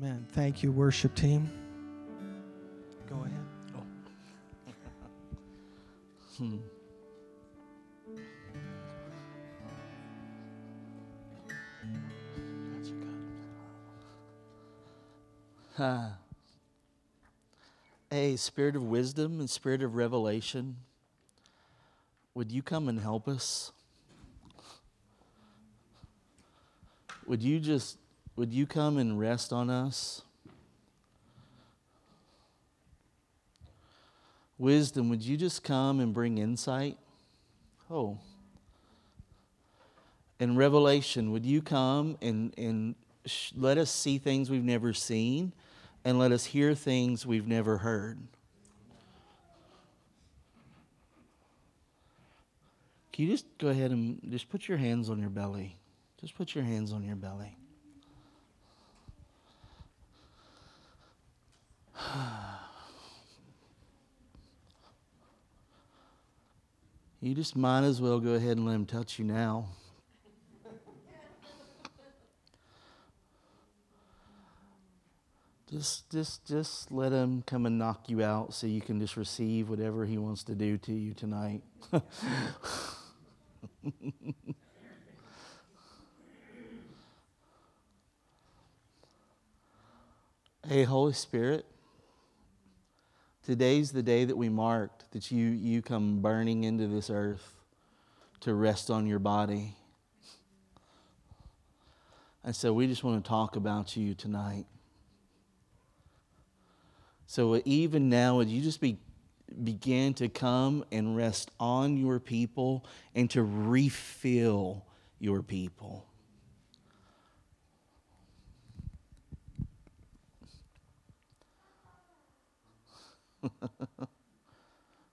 Amen. Thank you, worship team. Go ahead. Hmm. Gotcha, God. Ah. Hey, spirit of wisdom and spirit of revelation, would you come and help us? Would you just would you come and rest on us? Wisdom, would you just come and bring insight? Oh. And revelation, would you come and, and sh- let us see things we've never seen and let us hear things we've never heard? Can you just go ahead and just put your hands on your belly? Just put your hands on your belly. You just might as well go ahead and let him touch you now. Just, just, just let him come and knock you out so you can just receive whatever he wants to do to you tonight. hey, Holy Spirit. Today's the day that we marked that you, you come burning into this earth to rest on your body. And so we just want to talk about you tonight. So even now, would you just be, begin to come and rest on your people and to refill your people?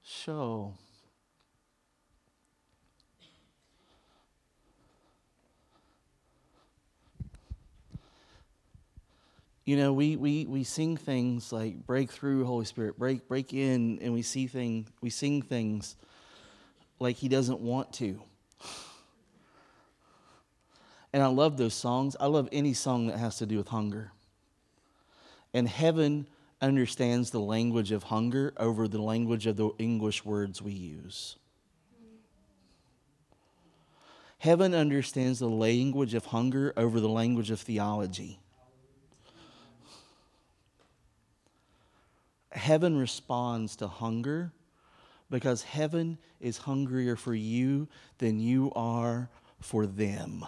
Show. You know, we, we, we sing things like break through, Holy Spirit, break, break in, and we see thing, we sing things like He doesn't want to. And I love those songs. I love any song that has to do with hunger. And heaven understands the language of hunger over the language of the English words we use. Heaven understands the language of hunger over the language of theology. Heaven responds to hunger because heaven is hungrier for you than you are for them.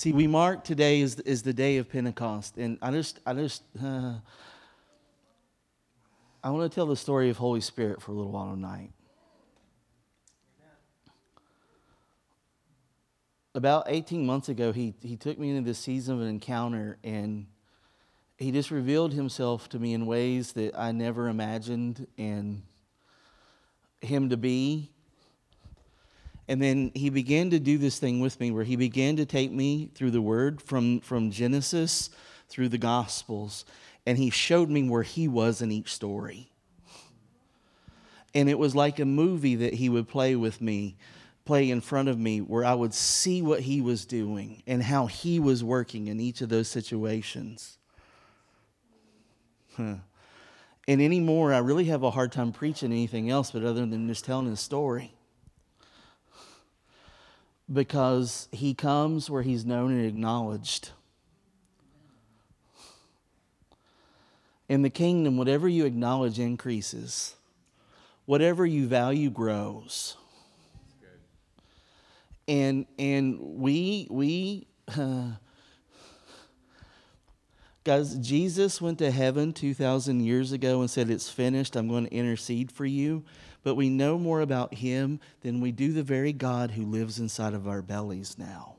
See, we mark today is, is the day of Pentecost, and I just, I just, uh, I want to tell the story of Holy Spirit for a little while tonight. About 18 months ago, he, he took me into this season of an encounter, and he just revealed himself to me in ways that I never imagined and him to be and then he began to do this thing with me where he began to take me through the word from, from Genesis through the Gospels. And he showed me where he was in each story. And it was like a movie that he would play with me, play in front of me, where I would see what he was doing and how he was working in each of those situations. Huh. And anymore, I really have a hard time preaching anything else but other than just telling his story because he comes where he's known and acknowledged. In the kingdom, whatever you acknowledge increases, whatever you value grows. And and we we uh, guys, Jesus went to heaven two thousand years ago and said, "It's finished. I'm going to intercede for you." but we know more about him than we do the very God who lives inside of our bellies now.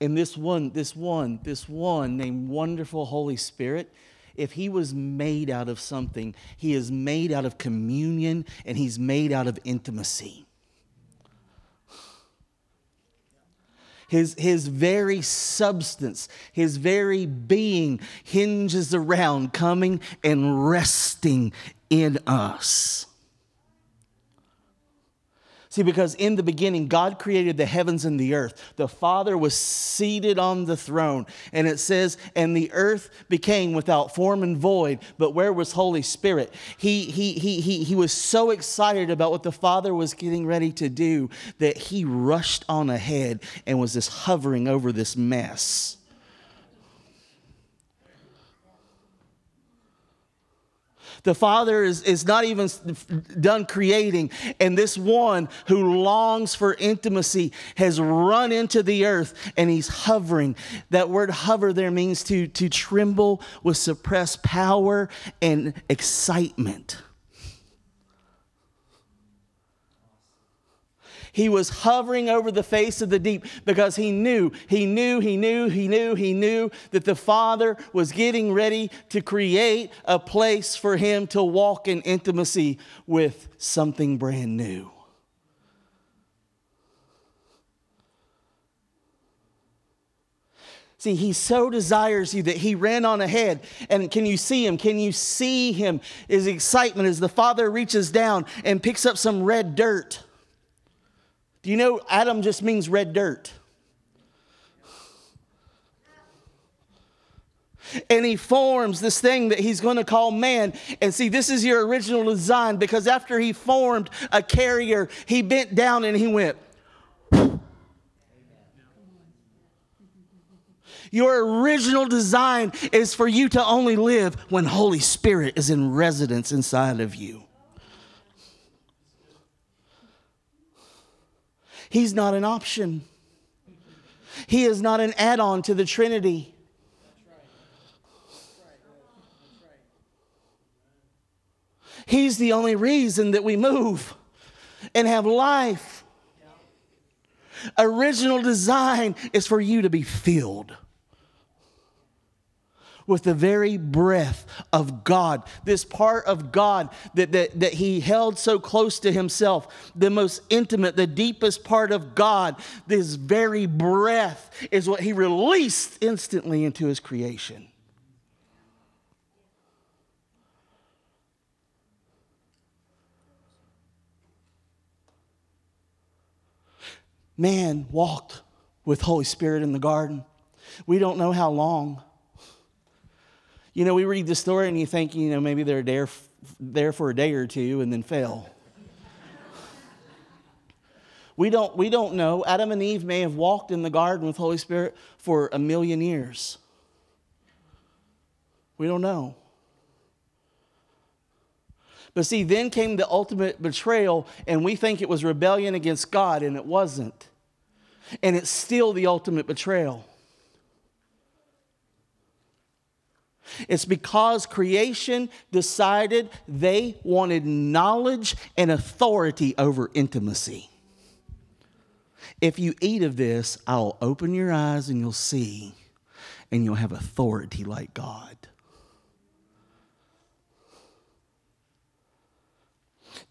And this one, this one, this one named Wonderful Holy Spirit, if he was made out of something, he is made out of communion and he's made out of intimacy. his, his very substance, his very being hinges around coming and resting in us. See, because in the beginning, God created the heavens and the earth. The Father was seated on the throne. And it says, and the earth became without form and void. But where was Holy Spirit? He, he, he, he, he was so excited about what the Father was getting ready to do that he rushed on ahead and was just hovering over this mess. The Father is, is not even done creating, and this one who longs for intimacy has run into the earth and he's hovering. That word hover there means to, to tremble with suppressed power and excitement. He was hovering over the face of the deep because he knew, he knew, he knew, he knew, he knew that the Father was getting ready to create a place for him to walk in intimacy with something brand new. See, he so desires you that he ran on ahead. And can you see him? Can you see him? His excitement as the father reaches down and picks up some red dirt. Do you know Adam just means red dirt? and he forms this thing that he's going to call man. And see, this is your original design because after he formed a carrier, he bent down and he went. Your original design is for you to only live when Holy Spirit is in residence inside of you. He's not an option. He is not an add on to the Trinity. He's the only reason that we move and have life. Original design is for you to be filled with the very breath of God, this part of God that, that, that he held so close to himself, the most intimate, the deepest part of God, this very breath is what he released instantly into his creation. Man walked with Holy Spirit in the garden. We don't know how long. You know, we read the story and you think, you know, maybe they're there, there for a day or two and then fell. we, don't, we don't know. Adam and Eve may have walked in the garden with Holy Spirit for a million years. We don't know. But see, then came the ultimate betrayal, and we think it was rebellion against God, and it wasn't. And it's still the ultimate betrayal. It's because creation decided they wanted knowledge and authority over intimacy. If you eat of this, I'll open your eyes and you'll see, and you'll have authority like God.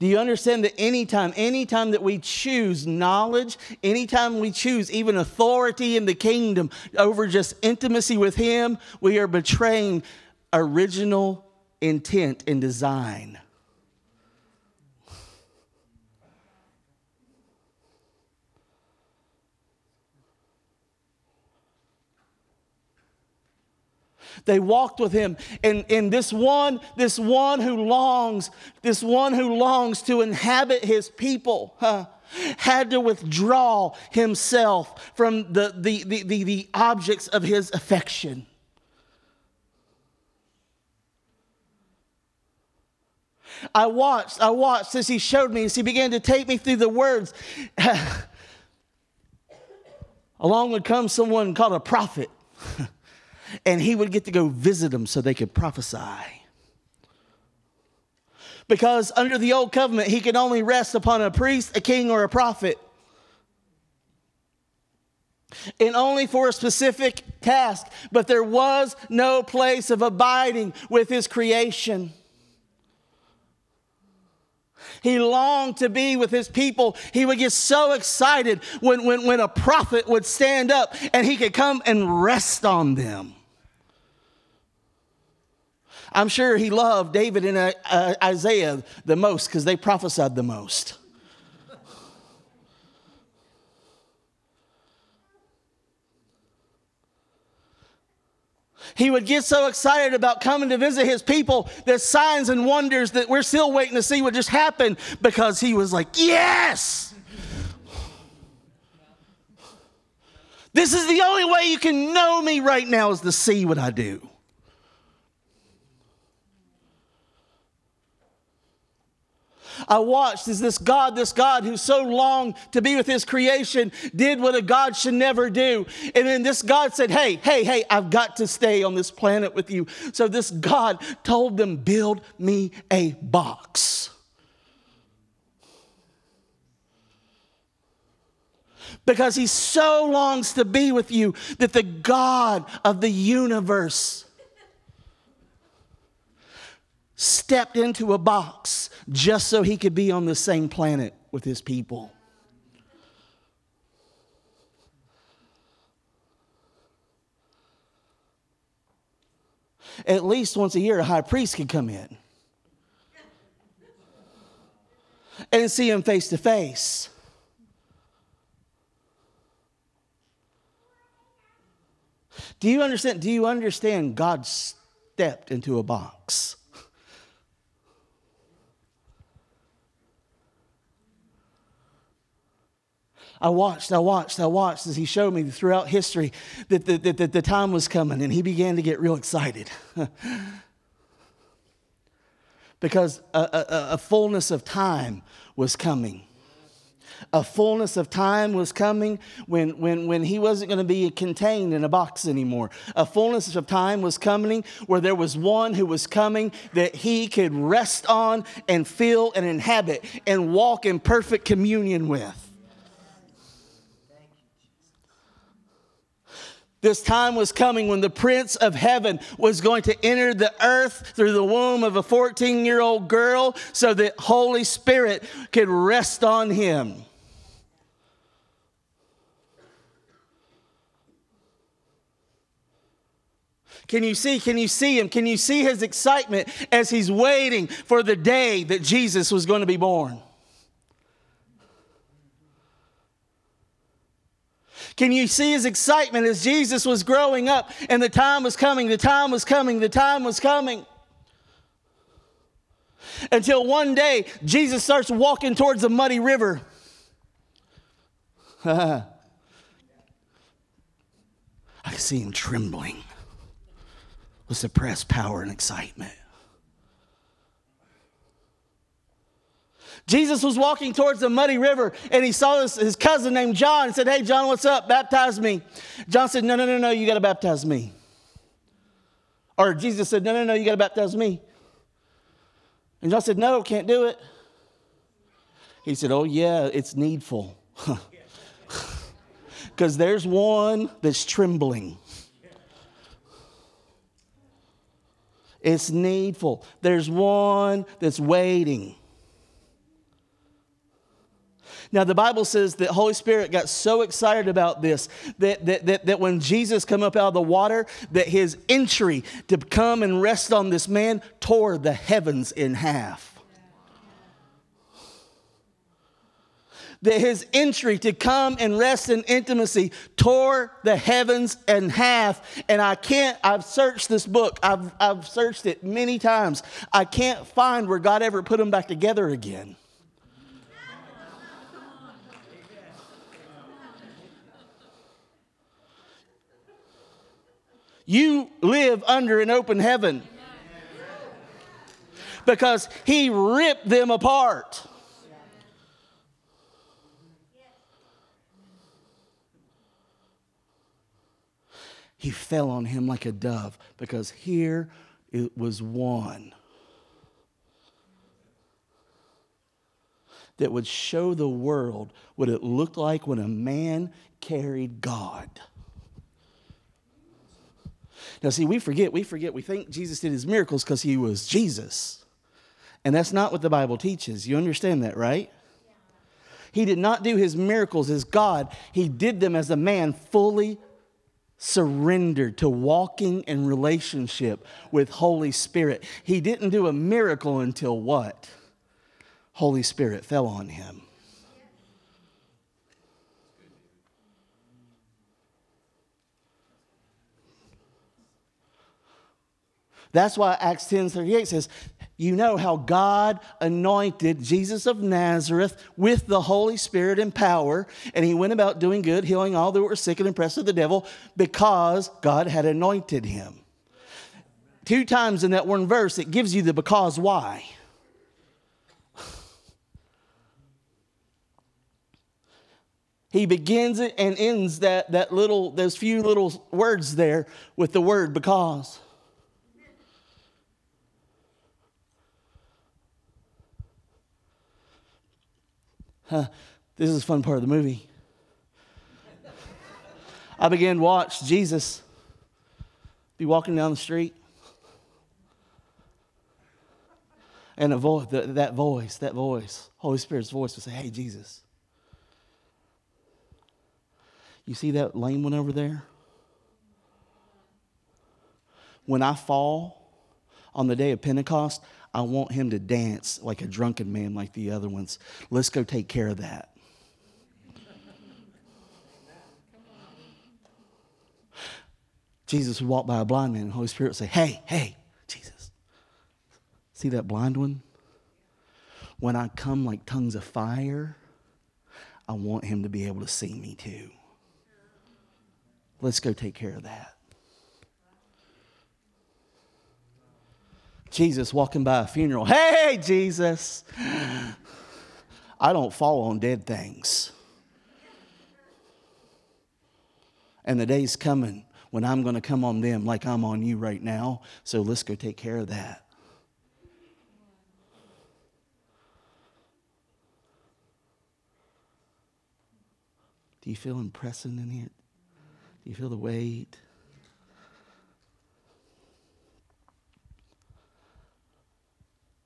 Do you understand that anytime, anytime that we choose knowledge, anytime we choose even authority in the kingdom over just intimacy with Him, we are betraying original intent and design. They walked with him. And, and this one, this one who longs, this one who longs to inhabit his people, huh, had to withdraw himself from the, the, the, the, the objects of his affection. I watched, I watched as he showed me, as he began to take me through the words. Along would come someone called a prophet. and he would get to go visit them so they could prophesy. Because under the old covenant, he could only rest upon a priest, a king, or a prophet. And only for a specific task, but there was no place of abiding with his creation. He longed to be with his people. He would get so excited when, when, when a prophet would stand up and he could come and rest on them. I'm sure he loved David and uh, uh, Isaiah the most because they prophesied the most. He would get so excited about coming to visit his people that signs and wonders that we're still waiting to see would just happen because he was like, Yes! This is the only way you can know me right now is to see what I do. I watched as this God, this God who so longed to be with his creation, did what a God should never do. And then this God said, Hey, hey, hey, I've got to stay on this planet with you. So this God told them, Build me a box. Because he so longs to be with you that the God of the universe stepped into a box just so he could be on the same planet with his people. At least once a year, a high priest could come in and see him face to face. Do you understand? Do you understand God stepped into a box? I watched, I watched, I watched as he showed me throughout history that the, that, that the time was coming, and he began to get real excited. because a, a, a, fullness of time was coming. A fullness of time was coming when, when, when he wasn't going to be contained in a box anymore. A fullness of time was coming where there was one who was coming that he could rest on and feel and inhabit and walk in perfect communion with. This time was coming when the Prince of Heaven was going to enter the earth through the womb of a 14 year old girl so that Holy Spirit could rest on him. Can you see? Can you see him? Can you see his excitement as he's waiting for the day that Jesus was going to be born? Can you see his excitement as Jesus was growing up and the time was coming, the time was coming, the time was coming? Until one day, Jesus starts walking towards a muddy river. I see him trembling with suppressed power and excitement. Jesus was walking towards the muddy river and he saw his, his cousin named John and said, Hey, John, what's up? Baptize me. John said, No, no, no, no, you got to baptize me. Or Jesus said, No, no, no, you got to baptize me. And John said, No, can't do it. He said, Oh, yeah, it's needful. Because there's one that's trembling. It's needful. There's one that's waiting. Now, the Bible says that Holy Spirit got so excited about this that, that, that, that when Jesus come up out of the water, that his entry to come and rest on this man tore the heavens in half. that his entry to come and rest in intimacy tore the heavens in half. And I can't, I've searched this book, I've, I've searched it many times. I can't find where God ever put them back together again. You live under an open heaven because he ripped them apart. He fell on him like a dove because here it was one that would show the world what it looked like when a man carried God. Now, see, we forget, we forget, we think Jesus did his miracles because he was Jesus. And that's not what the Bible teaches. You understand that, right? He did not do his miracles as God, he did them as a man fully surrendered to walking in relationship with Holy Spirit. He didn't do a miracle until what? Holy Spirit fell on him. That's why Acts 10 38 says, You know how God anointed Jesus of Nazareth with the Holy Spirit and power, and he went about doing good, healing all that were sick and oppressed of the devil, because God had anointed him. Two times in that one verse, it gives you the because why. he begins it and ends that, that little those few little words there with the word because huh, this is a fun part of the movie. I began to watch Jesus be walking down the street. And vo- the, that voice, that voice, Holy Spirit's voice would say, Hey, Jesus, you see that lame one over there? When I fall on the day of Pentecost, I want him to dance like a drunken man like the other ones. Let's go take care of that. Jesus would walk by a blind man, and the Holy Spirit would say, Hey, hey, Jesus, see that blind one? When I come like tongues of fire, I want him to be able to see me too. Let's go take care of that. Jesus walking by a funeral. Hey, Jesus. I don't fall on dead things. And the day's coming when I'm going to come on them like I'm on you right now. So let's go take care of that. Do you feel him pressing in here? Do you feel the weight?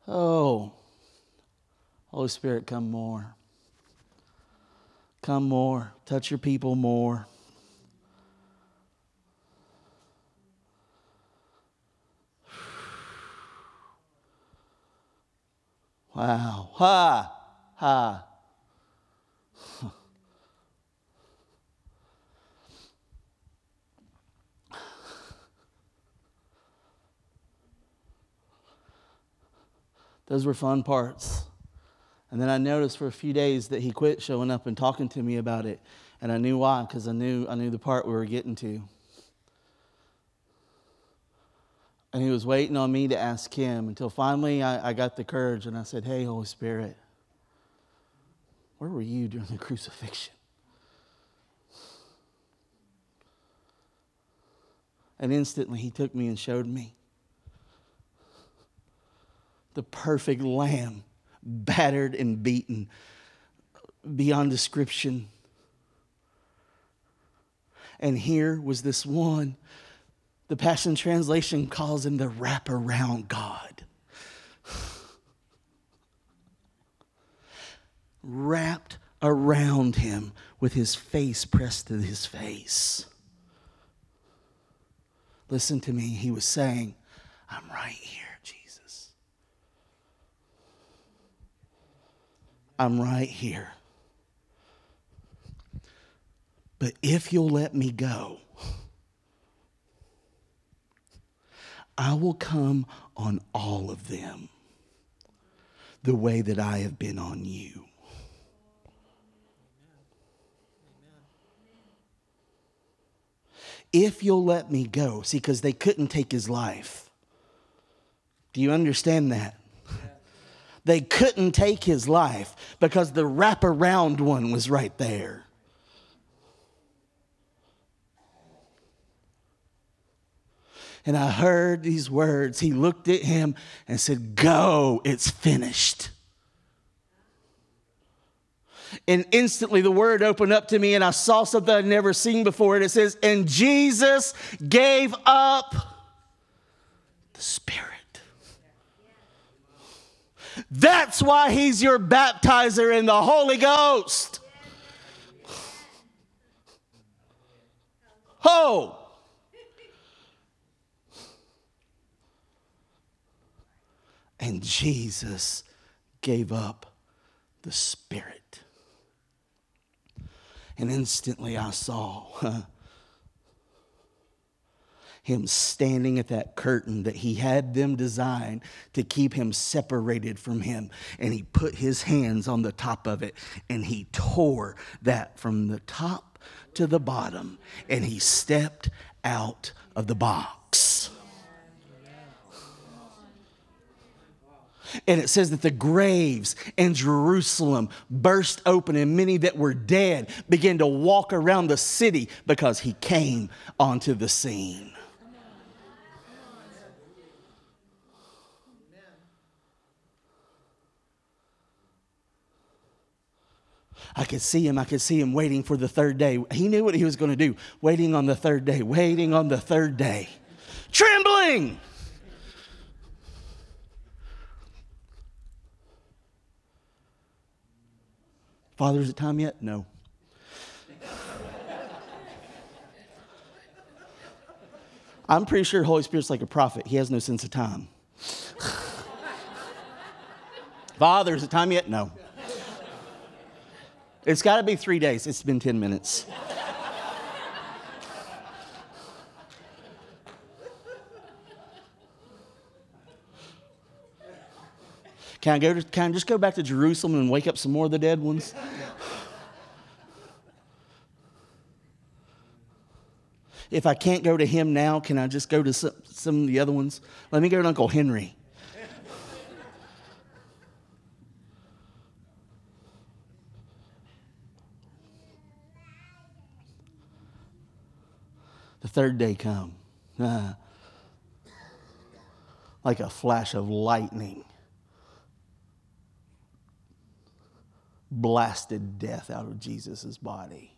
Oh, Holy Spirit, come more. Come more. Touch your people more. Wow. Ha. Ha. Those were fun parts. And then I noticed for a few days that he quit showing up and talking to me about it. And I knew why, because I knew, I knew the part we were getting to. And he was waiting on me to ask him until finally I, I got the courage and I said, Hey, Holy Spirit, where were you during the crucifixion? And instantly he took me and showed me the perfect lamb, battered and beaten beyond description. And here was this one. The Passion Translation calls him the wraparound God. Wrapped around him with his face pressed to his face. Listen to me. He was saying, I'm right here. I'm right here. But if you'll let me go, I will come on all of them the way that I have been on you. If you'll let me go, see, because they couldn't take his life. Do you understand that? They couldn't take his life because the wraparound one was right there. And I heard these words. He looked at him and said, Go, it's finished. And instantly the word opened up to me, and I saw something I'd never seen before. And it says, And Jesus gave up the Spirit. That's why he's your baptizer in the Holy Ghost. Ho! And Jesus gave up the Spirit. And instantly I saw him standing at that curtain that he had them design to keep him separated from him. And he put his hands on the top of it and he tore that from the top to the bottom and he stepped out of the box. And it says that the graves in Jerusalem burst open, and many that were dead began to walk around the city because he came onto the scene. I could see him. I could see him waiting for the third day. He knew what he was going to do, waiting on the third day, waiting on the third day, trembling. Father, is it time yet? No. I'm pretty sure Holy Spirit's like a prophet. He has no sense of time. Father, is it time yet? No. It's got to be three days. It's been 10 minutes. Can I, go to, can I just go back to Jerusalem and wake up some more of the dead ones? if I can't go to him now, can I just go to some, some of the other ones? Let me go to Uncle Henry. The third day come. Like a flash of lightning. Blasted death out of jesus' body.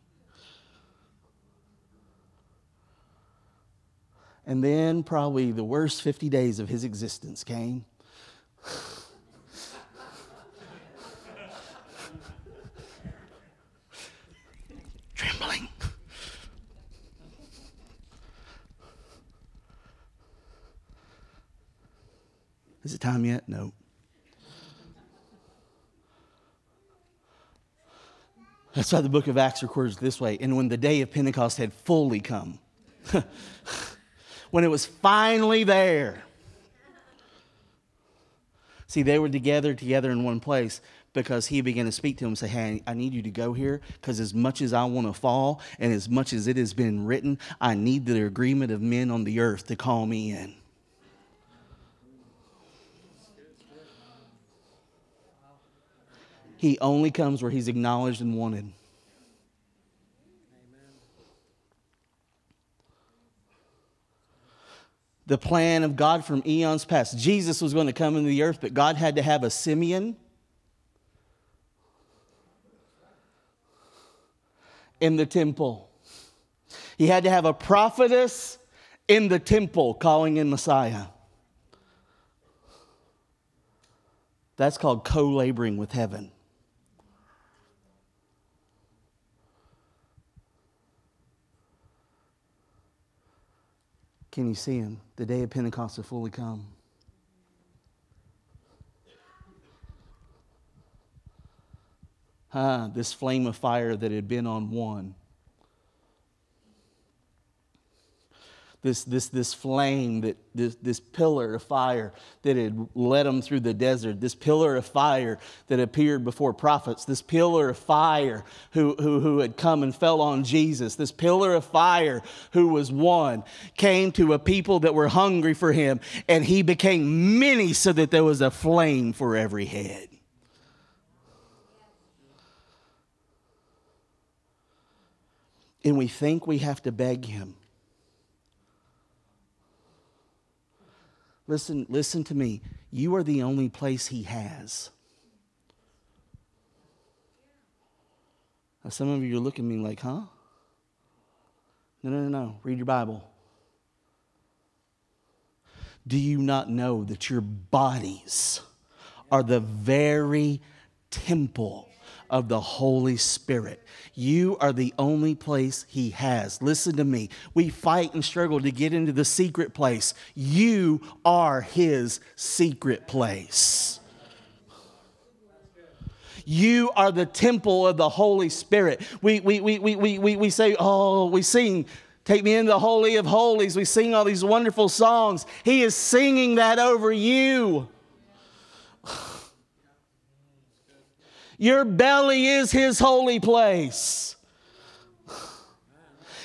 And then probably the worst 50 days of his existence came time yet? No. That's why the book of Acts records this way. And when the day of Pentecost had fully come, when it was finally there, see, they were together, together in one place because he began to speak to them and say, Hey, I need you to go here because as much as I want to fall and as much as it has been written, I need the agreement of men on the earth to call me in. He only comes where he's acknowledged and wanted. The plan of God from eons past. Jesus was going to come into the earth, but God had to have a Simeon in the temple. He had to have a prophetess in the temple calling in Messiah. That's called co laboring with heaven. Can you see him? The day of Pentecost has fully come. Ah, this flame of fire that had been on one this, this, this flame, that, this, this pillar of fire that had led them through the desert, this pillar of fire that appeared before prophets, this pillar of fire who, who, who had come and fell on Jesus, this pillar of fire who was one, came to a people that were hungry for him, and he became many so that there was a flame for every head. And we think we have to beg him. Listen, listen to me. You are the only place he has. Now, some of you are looking at me like, huh? No, no, no, no. Read your Bible. Do you not know that your bodies are the very temple of the Holy Spirit. You are the only place He has. Listen to me. We fight and struggle to get into the secret place. You are His secret place. You are the temple of the Holy Spirit. We, we, we, we, we, we, we say, oh, we sing, take me into the Holy of Holies. We sing all these wonderful songs. He is singing that over you. Your belly is his holy place.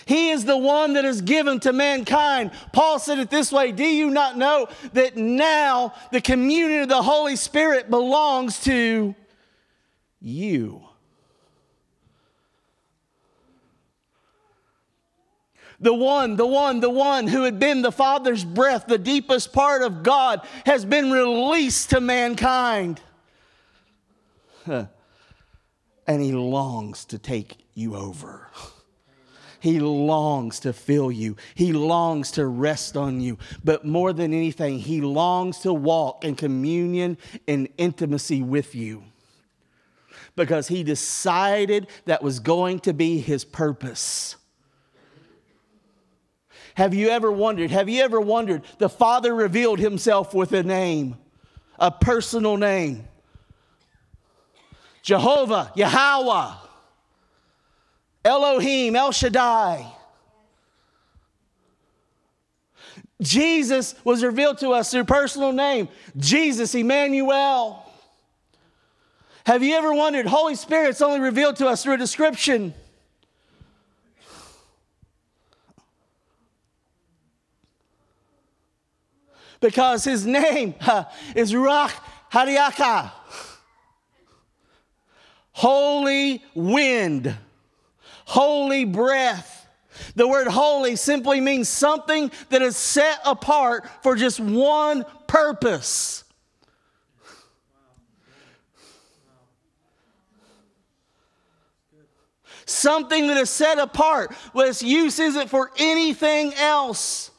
He is the one that is given to mankind. Paul said it this way Do you not know that now the communion of the Holy Spirit belongs to you? The one, the one, the one who had been the Father's breath, the deepest part of God, has been released to mankind. And he longs to take you over. He longs to fill you. He longs to rest on you. But more than anything, he longs to walk in communion and intimacy with you because he decided that was going to be his purpose. Have you ever wondered? Have you ever wondered? The Father revealed himself with a name, a personal name. Jehovah, Yahweh, Elohim, El Shaddai. Jesus was revealed to us through personal name, Jesus, Emmanuel. Have you ever wondered, Holy Spirit's only revealed to us through a description? Because his name is Ruach HaKodesh holy wind, holy breath. The word holy simply means something that is set apart for just one purpose. Something that is set apart, but its use isn't for anything else.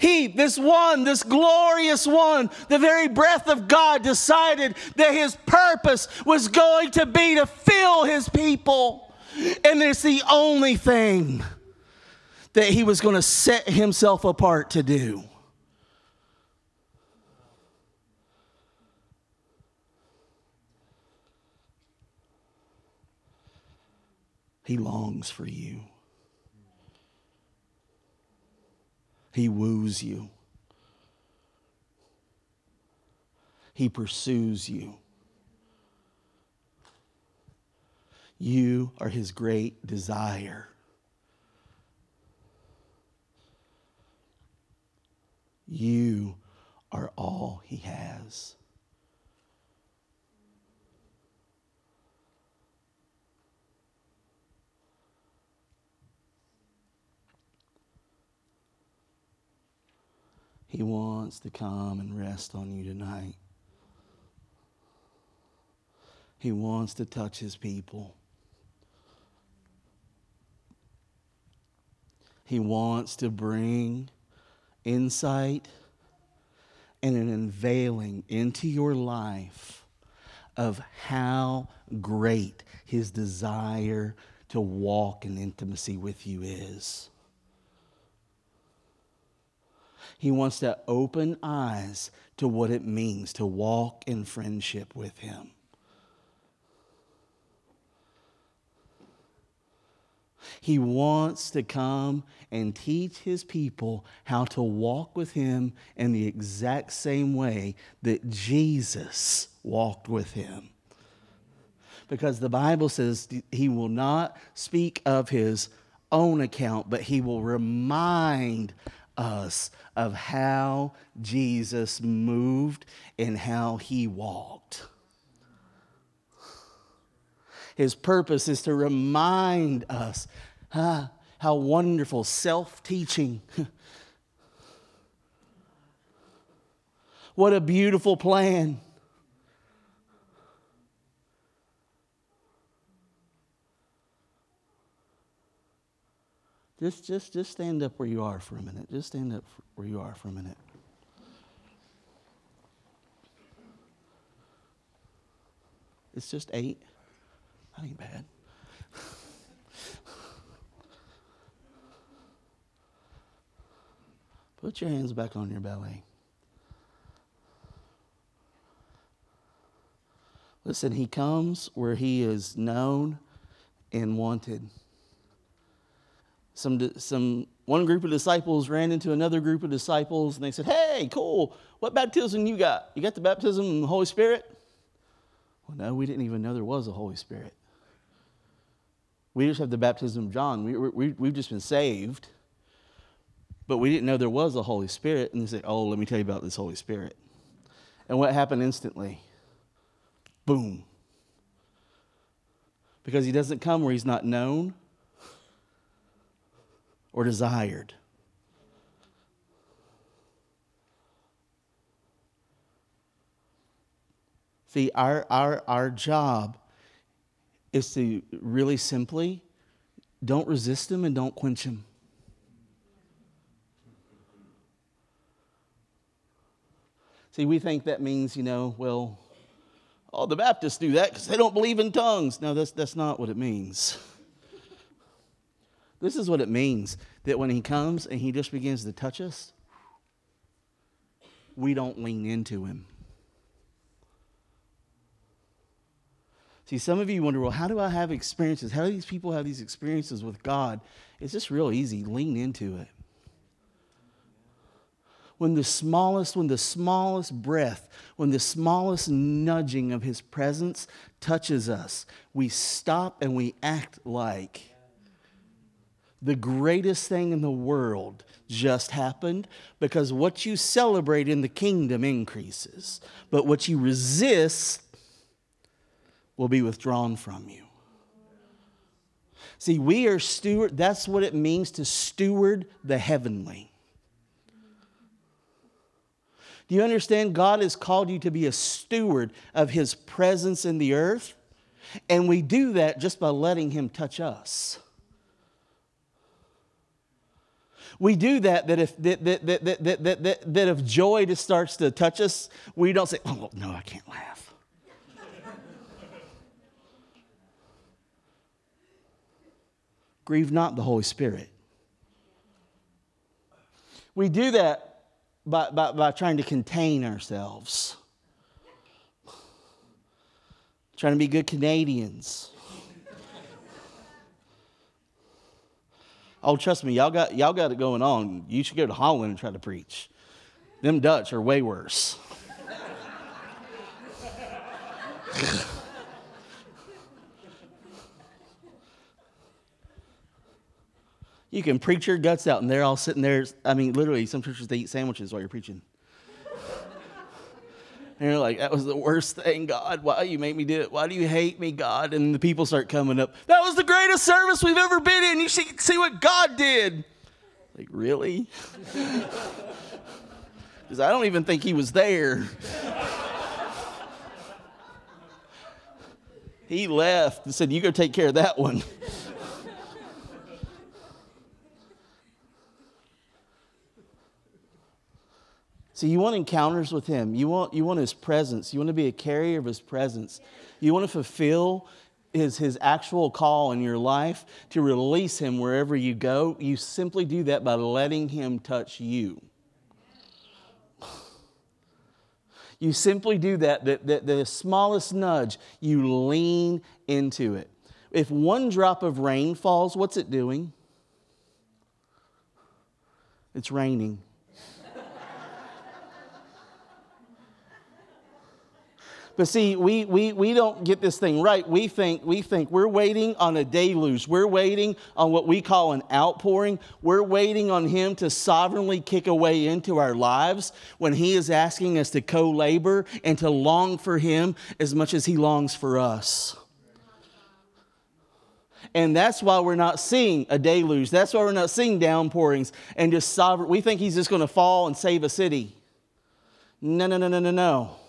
He, this one, this glorious one, the very breath of God, decided that his purpose was going to be to fill his people. And it's the only thing that he was going to set himself apart to do. He longs for you. He woos you. He pursues you. You are his great desire. You are all he has. He wants to come and rest on you tonight. He wants to touch his people. He wants to bring insight and an unveiling into your life of how great his desire to walk in intimacy with you is. He wants to open eyes to what it means to walk in friendship with Him. He wants to come and teach his people how to walk with him in the exact same way that Jesus walked with him. Because the Bible says he will not speak of his own account, but he will remind us of how Jesus moved and how he walked. His purpose is to remind us huh, how wonderful self teaching. what a beautiful plan. Just, just, just stand up where you are for a minute. Just stand up where you are for a minute. It's just eight. That ain't bad. Put your hands back on your belly. Listen, he comes where he is known and wanted. Some, some, one group of disciples ran into another group of disciples and they said, Hey, cool, what baptism you got? You got the baptism in the Holy Spirit? Well, no, we didn't even know there was a Holy Spirit. We just have the baptism of John. We, we, we've just been saved, but we didn't know there was a Holy Spirit. And they said, Oh, let me tell you about this Holy Spirit. And what happened instantly? Boom. Because he doesn't come where he's not known or desired. See, our, our, our job is to really simply don't resist him and don't quench him. See, we think that means, you know, well, all the Baptists do that because they don't believe in tongues. No, that's, that's not what it means. This is what it means that when he comes and he just begins to touch us, we don't lean into him. See, some of you wonder, well, how do I have experiences? How do these people have these experiences with God? It's just real easy. Lean into it. When the smallest, when the smallest breath, when the smallest nudging of his presence touches us, we stop and we act like the greatest thing in the world just happened because what you celebrate in the kingdom increases, but what you resist will be withdrawn from you. See, we are steward, that's what it means to steward the heavenly. Do you understand? God has called you to be a steward of His presence in the earth. And we do that just by letting Him touch us. We do that that if, that, that, that, that, that, that, that if joy just starts to touch us, we don't say, oh, no, I can't laugh. Grieve not the Holy Spirit. We do that by, by, by trying to contain ourselves, trying to be good Canadians. Oh, trust me, y'all got, y'all got it going on. You should go to Holland and try to preach. Them Dutch are way worse. You can preach your guts out, and they're all sitting there. I mean, literally, some churches they eat sandwiches while you're preaching. and you're like, that was the worst thing, God. Why you make me do it? Why do you hate me, God? And the people start coming up. The greatest service we've ever been in. You should see what God did. Like, really? Because I don't even think he was there. he left and said, You go take care of that one. So you want encounters with him. You want, you want his presence. You want to be a carrier of his presence. You want to fulfill his, his actual call in your life to release him wherever you go. You simply do that by letting him touch you. You simply do that, that, that the smallest nudge, you lean into it. If one drop of rain falls, what's it doing? It's raining. But see, we, we, we don't get this thing right. We think, we think we're waiting on a deluge. We're waiting on what we call an outpouring. We're waiting on Him to sovereignly kick away into our lives when He is asking us to co labor and to long for Him as much as He longs for us. And that's why we're not seeing a deluge. That's why we're not seeing downpourings and just sovereign. We think He's just going to fall and save a city. No, no, no, no, no, no.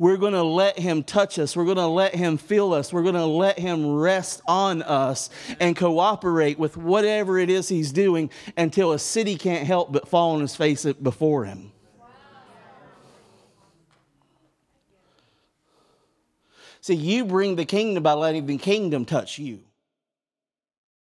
We're going to let Him touch us. We're going to let Him feel us. We're going to let Him rest on us and cooperate with whatever it is He's doing until a city can't help but fall on His face before Him. See, you bring the kingdom by letting the kingdom touch you.